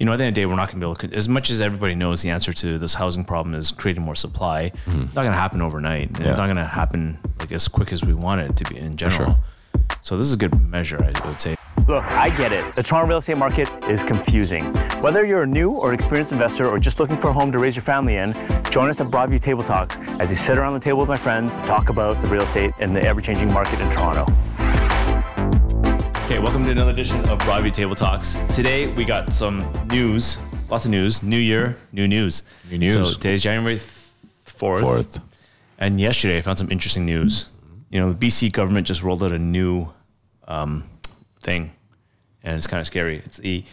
you know, at the end of the day, we're not going to be able to, as much as everybody knows the answer to this housing problem is creating more supply, Mm-hmm. it's not going to happen overnight. Yeah. It's not going to happen like as quick as we want it to be in general. So this is a good measure, I would say. Look, I get it. The Toronto real estate market is confusing. Whether you're a new or experienced investor or just looking for a home to raise your family in, join us at Broadview Table Talks as we sit around the table with my friends talk about the real estate and the ever-changing market in Toronto. Okay, welcome to another edition of Broadview Table Talks. Today we got some news, lots of news. New year, new news. New news. So today's January fourth, Fourth. and yesterday I found some interesting news. You know, the BC government just rolled out a new um, thing, and it's kind of scary. It's the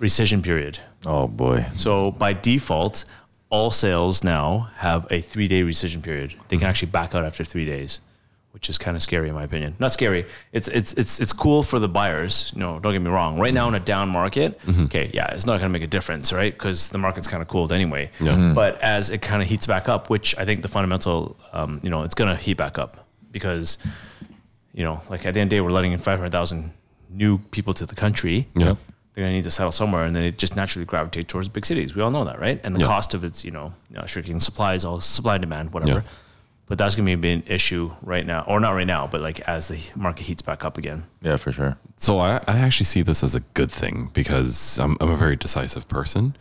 rescission period. Oh boy. So by default, all sales now have a three-day rescission period. They can actually back out after three days, which is kind of scary in my opinion. Not scary. It's it's it's it's cool for the buyers. No, don't get me wrong. Right now in a mm-hmm. down market, mm-hmm. okay, yeah, it's not going to make a difference, right? Because the market's kind of cooled anyway. Yeah. Mm-hmm. But as it kind of heats back up, which I think the fundamental, um, you know, it's going to heat back up because, you know, like at the end of the day, we're letting in five hundred thousand new people to the country Yeah. they're gonna need to settle somewhere, and then it just naturally gravitate towards big cities. We all know that, right? And the Yeah. cost of it's, you know, you know, shrinking supplies, all supply and demand, whatever. Yeah. But that's gonna be an issue right now, or not right now, but like as the market heats back up again. Yeah, for sure. So I, I actually see this as a good thing because I'm, I'm a very decisive person.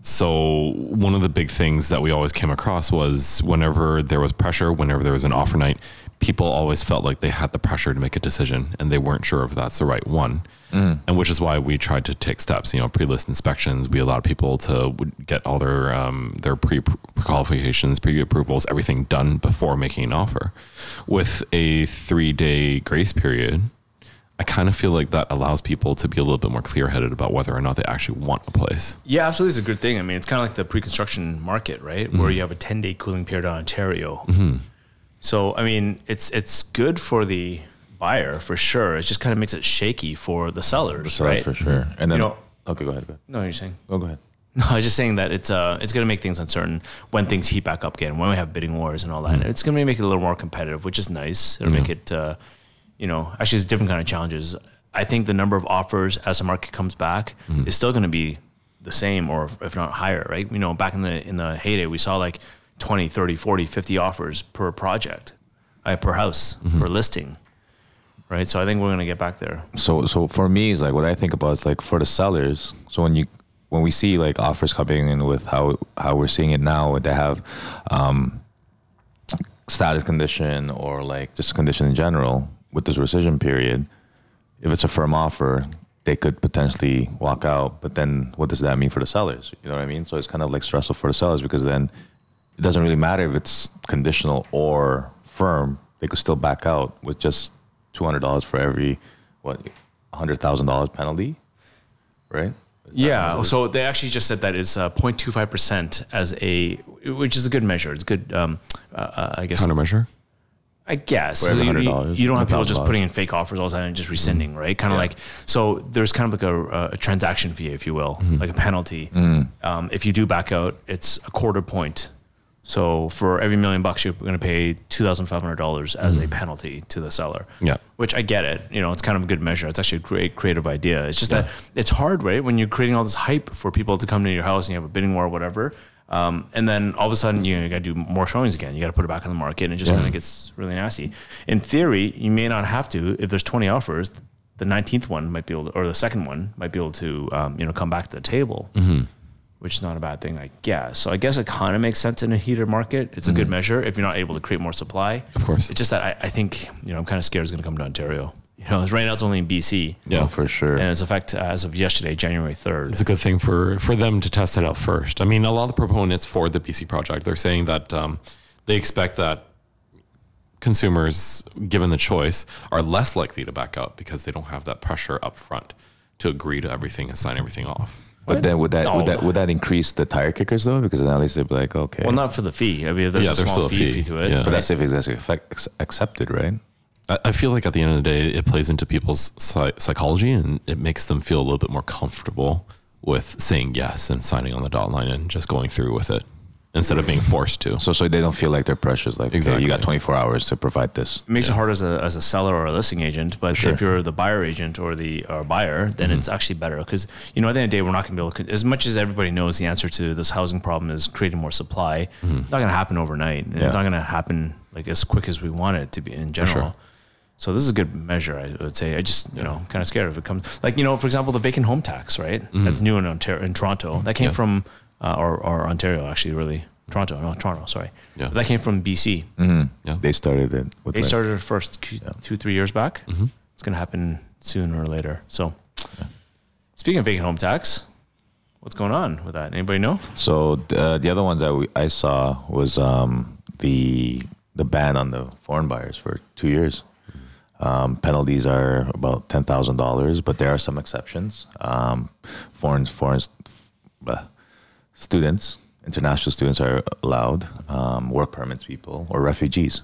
So one of the big things that we always came across was whenever there was pressure, whenever there was an offer night, people always felt like they had the pressure to make a decision and they weren't sure if that's the right one. Mm. And which is why we tried to take steps, you know, pre-list inspections. We allowed people to get all their um, their pre qualifications, pre approvals, everything done before making an offer. With a three day grace period, I kind of feel like that allows people to be a little bit more clear headed about whether or not they actually want a place. Yeah, absolutely, it's a good thing. I mean, it's kind of like the pre-construction market, right? Mm-hmm. Where you have a ten-day cooling period on Ontario. Mm-hmm. So, I mean, it's it's good for the buyer for sure. It just kind of makes it shaky for the sellers, So right? for sure. And then You know- okay, go ahead. Go ahead. No, you're saying. Oh, go ahead. No, I was just saying that it's uh it's gonna make things uncertain when things heat back up again, when we have bidding wars and all that. It's gonna make it a little more competitive, which is nice. It'll make it uh, you know, actually it's a different kind of challenges. I think the number of offers as the market comes back is still gonna be the same or if not higher, right? You know, back in the in the heyday we saw like 20, 30, 40, 50 offers per project, uh, per house, per listing. Right. So I think we're gonna get back there. So so for me is like what I think about is like for the sellers. So when you when we see like offers coming in with how how we're seeing it now, with they have um, status condition or like just condition in general with this rescission period. If it's a firm offer, they could potentially walk out. But then what does that mean for the sellers? You know what I mean? So it's kind of like stressful for the sellers because then it doesn't really matter if it's conditional or firm. They could still back out with just two hundred dollars for every what hundred thousand dollars penalty, right? Yeah. what it is? So they actually just said that it's uh, 0.25 percent as a, which is a good measure. It's good. Um, uh, uh, I guess. Countermeasure? I guess For every you, you- $100, you don't have people just putting in fake offers all the time and just rescinding, right? Kind of Yeah. like so. There's kind of like a, a transaction fee, if you will, like a penalty. Mm. Um, if you do back out, it's a quarter point. So for every million bucks, you're going to pay two thousand five hundred dollars as a penalty to the seller. Yeah. which I get it. You know, it's kind of a good measure. It's actually a great creative idea. It's just that it's hard, right? When you're creating all this hype for people to come to your house and you have a bidding war or whatever. Um, and then all of a sudden, you, know, you got to do more showings again. You got to put it back on the market, and it just kind of gets really nasty. In theory, you may not have to. If there's 20 offers, the 19th one might be able to, or the second one might be able to, um, you know, come back to the table, which is not a bad thing, I guess. So I guess it kind of makes sense in a heater market. It's a good measure if you're not able to create more supply. Of course. It's just that I, I think, you know, I'm kind of scared it's going to come to Ontario. You know, right now it's only in BC. Yeah. Oh, for sure. And it's effect as of yesterday, January 3rd. It's a good thing for, for them to test it out first. I mean, a lot of the proponents for the BC project, they're saying that um, they expect that consumers, given the choice, are less likely to back out because they don't have that pressure up front to agree to everything and sign everything off. But then would that No. would that would that increase the tire kickers though? Because then at least they'd be like, okay. well, not for the fee. I mean, there's Yeah, a there's small still a fee, fee. fee to it. Yeah. but that's if it's actually accepted, right? I, I feel like at the end of the day, it plays into people's psy- psychology and it makes them feel a little bit more comfortable with saying yes and signing on the dot line and just going through with it instead of being forced to. So so they don't feel like they're precious. Like exactly. you got 24 hours to provide this. It makes yeah. it hard as a, as a seller or a listing agent, but sure. if you're the buyer agent or the or buyer, then mm-hmm. it's actually better because you know at the end of the day we're not going to be able to. As much as everybody knows the answer to this housing problem is creating more supply, mm-hmm. it's not going to happen overnight. Yeah. It's not going to happen like as quick as we want it to be in general. Sure. So this is a good measure, I would say. I just, you yeah. know, kind of scared if it comes like, you know, for example, the vacant home tax, right? Mm-hmm. That's new in Ontario, in Toronto. That came yeah. from, uh, or, or Ontario actually, really. Toronto, no, Toronto, sorry. Yeah. But that came from BC. Mm-hmm. Yeah. They started it. they started it first yeah. two, three years back. Mm-hmm. It's going to happen sooner or later. So, yeah. speaking of vacant home tax, what's going on with that? Anybody know? So uh, the other ones that we, I saw was um, the the ban on the foreign buyers for two years. Um, penalties are about ten thousand dollars, but there are some exceptions. Um, foreign foreign uh, students, international students are allowed. Um, work permits people or refugees.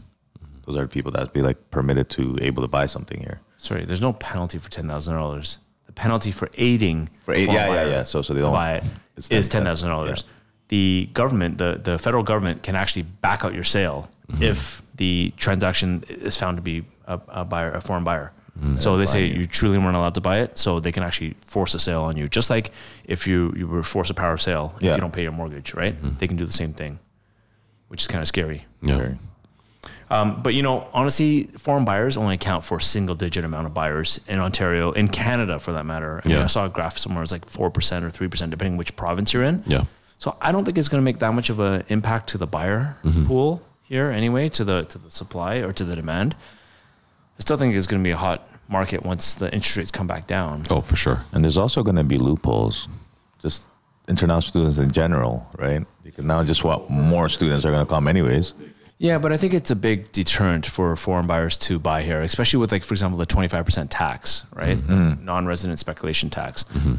Those are people that be like permitted to able to buy something here. Sorry, there's no penalty for ten thousand dollars. The penalty for aiding for aid, yeah, yeah, yeah. So so they don't buy it is ten thousand yeah. dollars. The government, the the federal government, can actually back out your sale mm-hmm. if the transaction is found to be a, a buyer, a foreign buyer. Mm-hmm. So they say you truly weren't allowed to buy it, so they can actually force a sale on you. Just like if you you were forced a power of sale if yeah. you don't pay your mortgage, right? Mm-hmm. They can do the same thing, which is kind of scary. Yeah. Um, but you know, honestly, foreign buyers only account for a single digit amount of buyers in Ontario, in Canada for that matter. I, yeah. mean, I saw a graph somewhere it's like four percent or three percent, depending which province you're in. Yeah. So I don't think it's going to make that much of an impact to the buyer mm-hmm. pool here anyway, to the to the supply or to the demand. I still think it's going to be a hot market once the interest rates come back down. Oh, for sure. And there's also going to be loopholes, just international students in general, right? Can now just what more students are going to come anyways. Yeah, but I think it's a big deterrent for foreign buyers to buy here, especially with like, for example, the 25% tax, right? Mm-hmm. Non-resident speculation tax. Mm-hmm.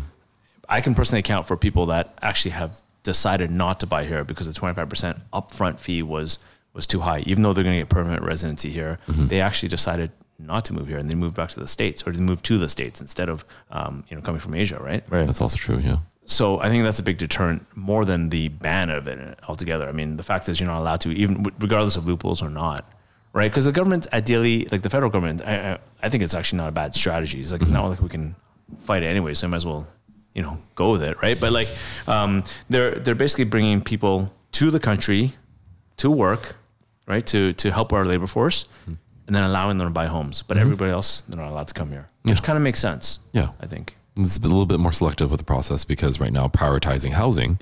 I can personally account for people that actually have decided not to buy here because the 25% upfront fee was was too high. Even though they're going to get permanent residency here, mm-hmm. they actually decided not to move here and they moved back to the states or they moved to the states instead of um, you know coming from Asia, right? Right. That's also true. Yeah. So I think that's a big deterrent more than the ban of it altogether. I mean, the fact is you're not allowed to, even regardless of loopholes or not, right? Because the government, ideally, like the federal government, I, I think it's actually not a bad strategy. It's like mm-hmm. not like we can fight it anyway, so I might as well, you know, go with it, right? But like, um, they're they're basically bringing people to the country to work, right? To to help our labor force. Mm-hmm and then allowing them to buy homes. But mm-hmm. everybody else, they're not allowed to come here, which yeah. kind of makes sense. Yeah, I think it's a little bit more selective with the process because right now prioritizing housing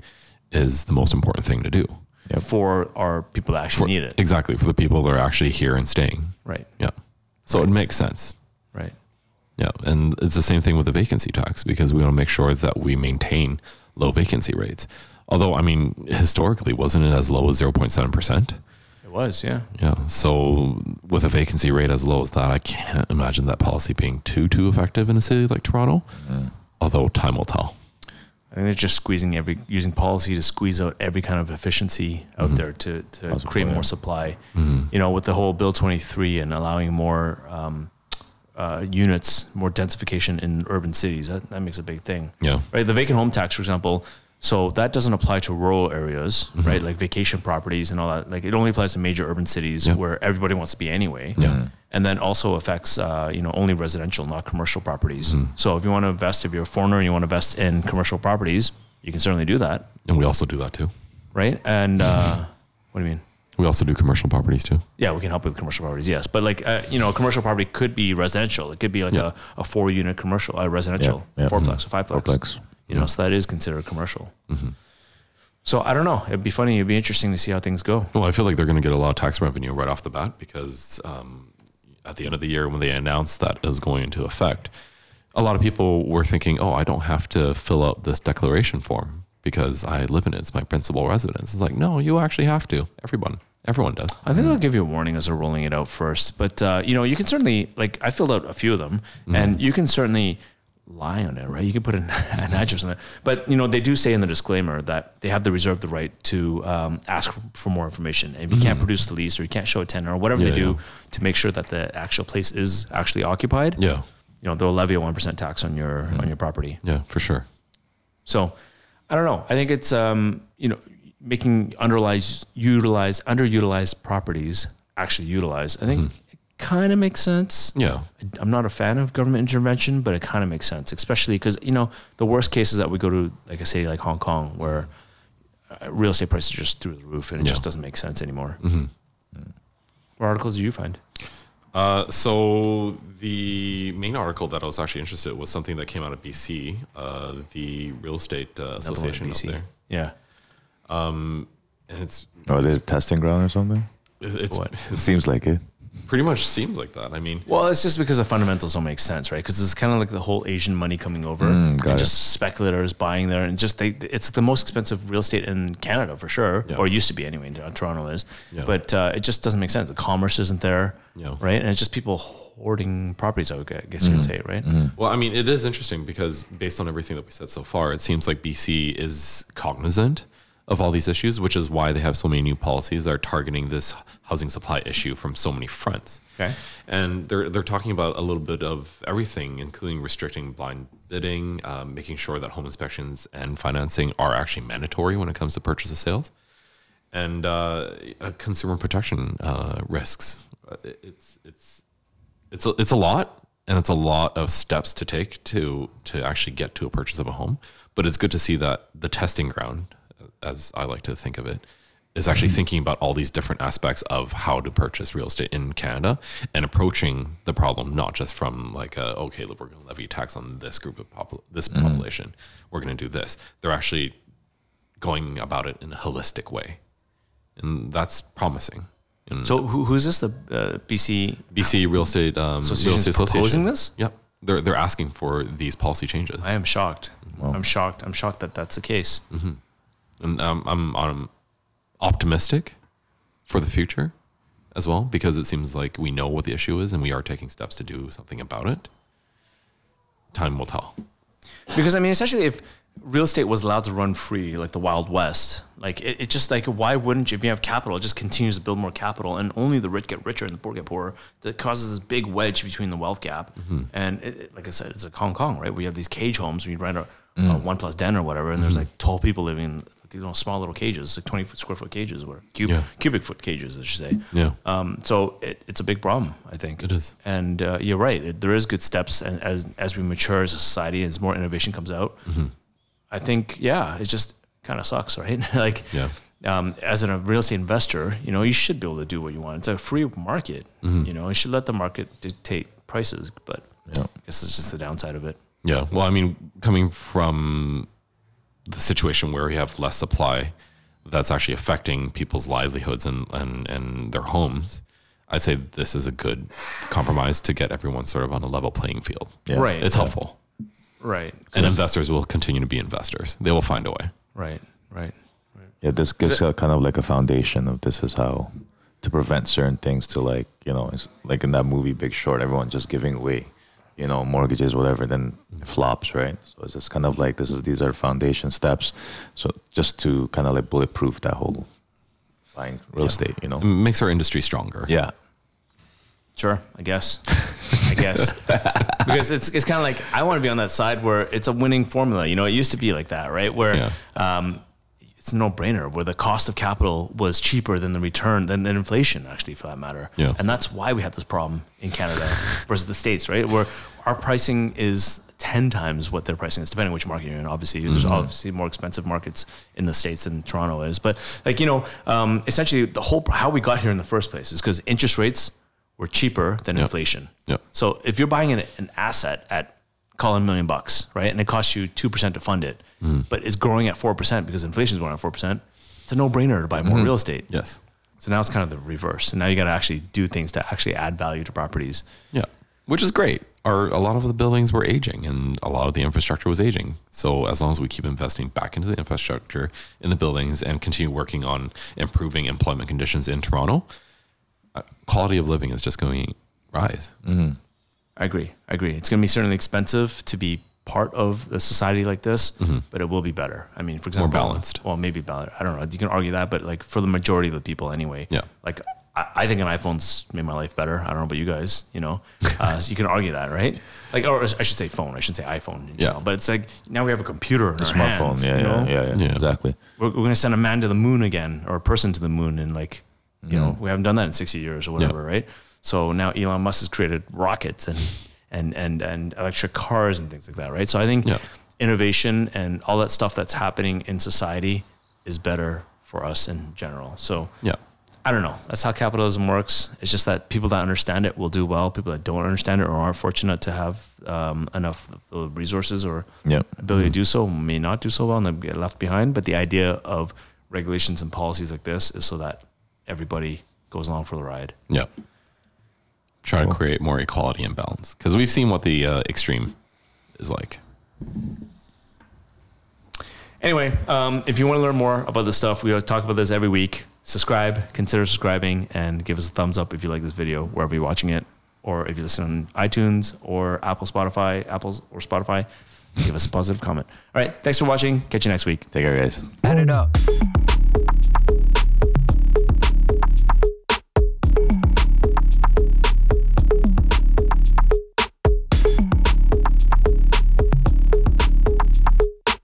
is the most important thing to do. Yeah, for our people that actually for, need it. Exactly for the people that are actually here and staying. Right. Yeah. So right. it makes sense. Right. Yeah, and it's the same thing with the vacancy tax because we want to make sure that we maintain low vacancy rates. Although, I mean, historically, wasn't it as low as zero point seven percent? Was, yeah. Yeah. So with a vacancy rate as low as that, I can't imagine that policy being too too effective in a city like Toronto. Mm. Although time will tell. I think they're just squeezing every using policy to squeeze out every kind of efficiency out mm-hmm. there to, to create more supply. Mm-hmm. You know, with the whole Bill 23 and allowing more um, uh, units, more densification in urban cities, that, that makes a big thing. Yeah. Right. The vacant home tax, for example, so that doesn't apply to rural areas, mm-hmm. right? Like vacation properties and all that. Like it only applies to major urban cities yeah. where everybody wants to be anyway. Yeah. Mm-hmm. And then also affects, uh, you know, only residential, not commercial properties. Mm-hmm. So if you want to invest, if you're a foreigner and you want to invest in commercial properties, you can certainly do that. And we also do that too. Right. And uh, what do you mean? We also do commercial properties too. Yeah, we can help with commercial properties. Yes, but like uh, you know, a commercial property could be residential. It could be like yeah. a, a four unit commercial, a residential, yeah. Yeah. fourplex, mm-hmm. a fiveplex. Fourplex. You know, so that is considered commercial. Mm-hmm. So I don't know. It'd be funny. It'd be interesting to see how things go. Well, I feel like they're going to get a lot of tax revenue right off the bat because um, at the end of the year, when they announced that it was going into effect, a lot of people were thinking, "Oh, I don't have to fill out this declaration form because I live in it. It's my principal residence." It's like, no, you actually have to. Everyone, everyone does. I think they'll give you a warning as they're rolling it out first, but uh, you know, you can certainly like I filled out a few of them, mm-hmm. and you can certainly lie on it, right? You could put an, an address on it. But, you know, they do say in the disclaimer that they have the reserve the right to um, ask for more information. And if you mm-hmm. can't produce the lease or you can't show a tenant or whatever yeah, they do yeah. to make sure that the actual place is actually occupied, yeah. you know, they'll levy a 1% tax on your, mm-hmm. on your property. Yeah, for sure. So I don't know. I think it's, um, you know, making underutilized, utilized, underutilized properties actually utilized, I think it kind of makes sense. Yeah. I'm not a fan of government intervention, but it kind of makes sense, especially because you know the worst cases that we go to, like I say, like Hong Kong, where uh, real estate prices are just through the roof, and it Yeah. just doesn't make sense anymore. Mm. What articles did you find? Uh, so the main article that I was actually interested in was something that came out of BC, uh, the Real Estate uh, Association up there, Yeah. and it's Or the testing ground or something? it- it's It seems like it. Pretty much seems like that. I mean, Well, it's just because the fundamentals don't make sense, right? Because it's kind of like the whole Asian money coming over Mm, and it. just speculators buying there, and just they, it's the most expensive real estate in Canada for sure, Yeah. or used to be anyway. in Toronto is, Yeah. but uh, it just doesn't make sense. The commerce isn't there, Yeah. right? And it's just people hoarding properties. I would gu- guess you could say, right? Well, I mean, it is interesting because based on everything that we said so far, it seems like BC is cognizant of all these issues, which is why they have so many new policies that are targeting this housing supply issue from so many fronts. Okay. And they're they're talking about a little bit of everything, including restricting blind bidding, um, making sure that home inspections and financing are actually mandatory when it comes to purchase of sales, and uh, uh, consumer protection uh, risks. Uh, It's it's it's a, it's a lot and it's a lot of steps to take to to actually get to a purchase of a home but it's good to see that the testing ground as i like to think of it is actually thinking about all these different aspects of how to purchase real estate in canada and approaching the problem not just from like a, okay look we're going to levy tax on this group of popul- this population we're going to do this they're actually going about it in a holistic way and that's promising and So who, who's this? The uh, BC BC Real Estate um, Real Association's Estate Association. proposing this? Yep, they're they're asking for these policy changes, I am shocked. I'm shocked. I'm shocked that that's the case. And um, I'm I'm optimistic for the future as well because it seems like we know what the issue is and we are taking steps to do something about it. Time will tell. Because I mean, essentially, if real estate was allowed to run free like the Wild West, like it, it just like why wouldn't you? If you have capital, it just continues to build more capital, and only the rich get richer and the poor get poorer. That causes this big wedge between the wealth gap. Mm-hmm. And it, it- like I said, it's like Hong Kong, right? We have these cage homes where you rent a, a mm. one plus den or whatever, and there's mm-hmm. like tall people living in you know small little cages, like twenty foot square foot cages, or cub, Yeah. cubic foot cages, I should say. Yeah. Um, so it, it's a big problem, I think. It is. And uh, you're right. It, there is good steps, and as as we mature as a society, as more innovation comes out, Mm-hmm. I think yeah, it just kind of sucks, right? like Yeah. Um, as a real estate investor, you know, you should be able to do what you want. It's a free market. Mm-hmm. You know, you should let the market dictate prices. But Yeah. I guess it's just the downside of it. Yeah. Well, I mean, coming from the situation where we have less supply, that's actually affecting people's livelihoods and, and, and their homes. I'd say this is a good compromise to get everyone sort of on a level playing field. Yeah. Right. It's helpful. Right. And investors will continue to be investors. They will find a way. Right. Right. right. Yeah, this gives a kind of like a foundation of this is how to prevent certain things to like, you know, it's like in that movie Big Short, everyone just giving away, you know, mortgages, whatever, then it flops, right? So it's just kind of like this is these are foundation steps. So just to kind of like bulletproof that whole buying real estate, you know? It makes our industry stronger. Yeah. Sure, I guess. I guess because it's it's kind of like I want to be on that side where it's a winning formula. You know, it used to be like that, right? Where Yeah. um, it's a no brainer. Where the cost of capital was cheaper than the return than, than inflation, actually, for that matter. Yeah. And that's why we have this problem in Canada versus the states, right? Where our pricing is ten times what their pricing is, depending which market you're in. Obviously, there's obviously more expensive markets in the states than Toronto is. But like you know, um, essentially the whole how we got here in the first place is because interest rates were cheaper than inflation. Yep. So if you're buying an, an asset at call it a million bucks, right, and it costs you two percent to fund it, mm. but it's growing at four percent because inflation is going at four percent, it's a no-brainer to buy more mm-hmm. real estate. Yes. So now it's kind of the reverse, and now you got to actually do things to actually add value to properties. Yeah. Which is great. Our, a lot of the buildings were aging and a lot of the infrastructure was aging. So as long as we keep investing back into the infrastructure in the buildings and continue working on improving employment conditions in Toronto, uh, quality of living is just going to rise. Mm-hmm. I agree. I agree. It's going to be certainly expensive to be part of a society like this, but it will be better. I mean, for example, more balanced. Well, maybe balanced. I don't know. You can argue that, but like for the majority of the people anyway. Yeah. Like I, I think an iPhone's made my life better. I don't know about you guys, you know. Uh, so you can argue that, right? Like, or I should say phone. I should say iPhone in general. But it's like now we have a computer in our Smartphone. hands, yeah, you yeah, know? yeah, yeah, Yeah. Exactly. We're, we're going to send a man to the moon again, or a person to the moon, and like, you know, we haven't done that in sixty years or whatever, right? So now Elon Musk has created rockets and and and and electric cars and things like that, right? So I think Yeah. innovation and all that stuff that's happening in society is better for us in general. So Yeah. I don't know. That's how capitalism works. It's just that people that understand it will do well. People that don't understand it or aren't fortunate to have um, enough resources or Yeah. ability to do so may not do so well and they get left behind. But the idea of regulations and policies like this is so that everybody goes along for the ride. Yeah. Try to create more equality and balance because we've seen what the uh, extreme is like. Anyway, um, if you want to learn more about this stuff, we talk about this every week. Subscribe, consider subscribing, and give us a thumbs up if you like this video, wherever you're watching it, or if you listen on iTunes or Apple, Spotify, Apple's or Spotify, give us a positive comment. All right, thanks for watching. Catch you next week. Take care, guys. Add it up.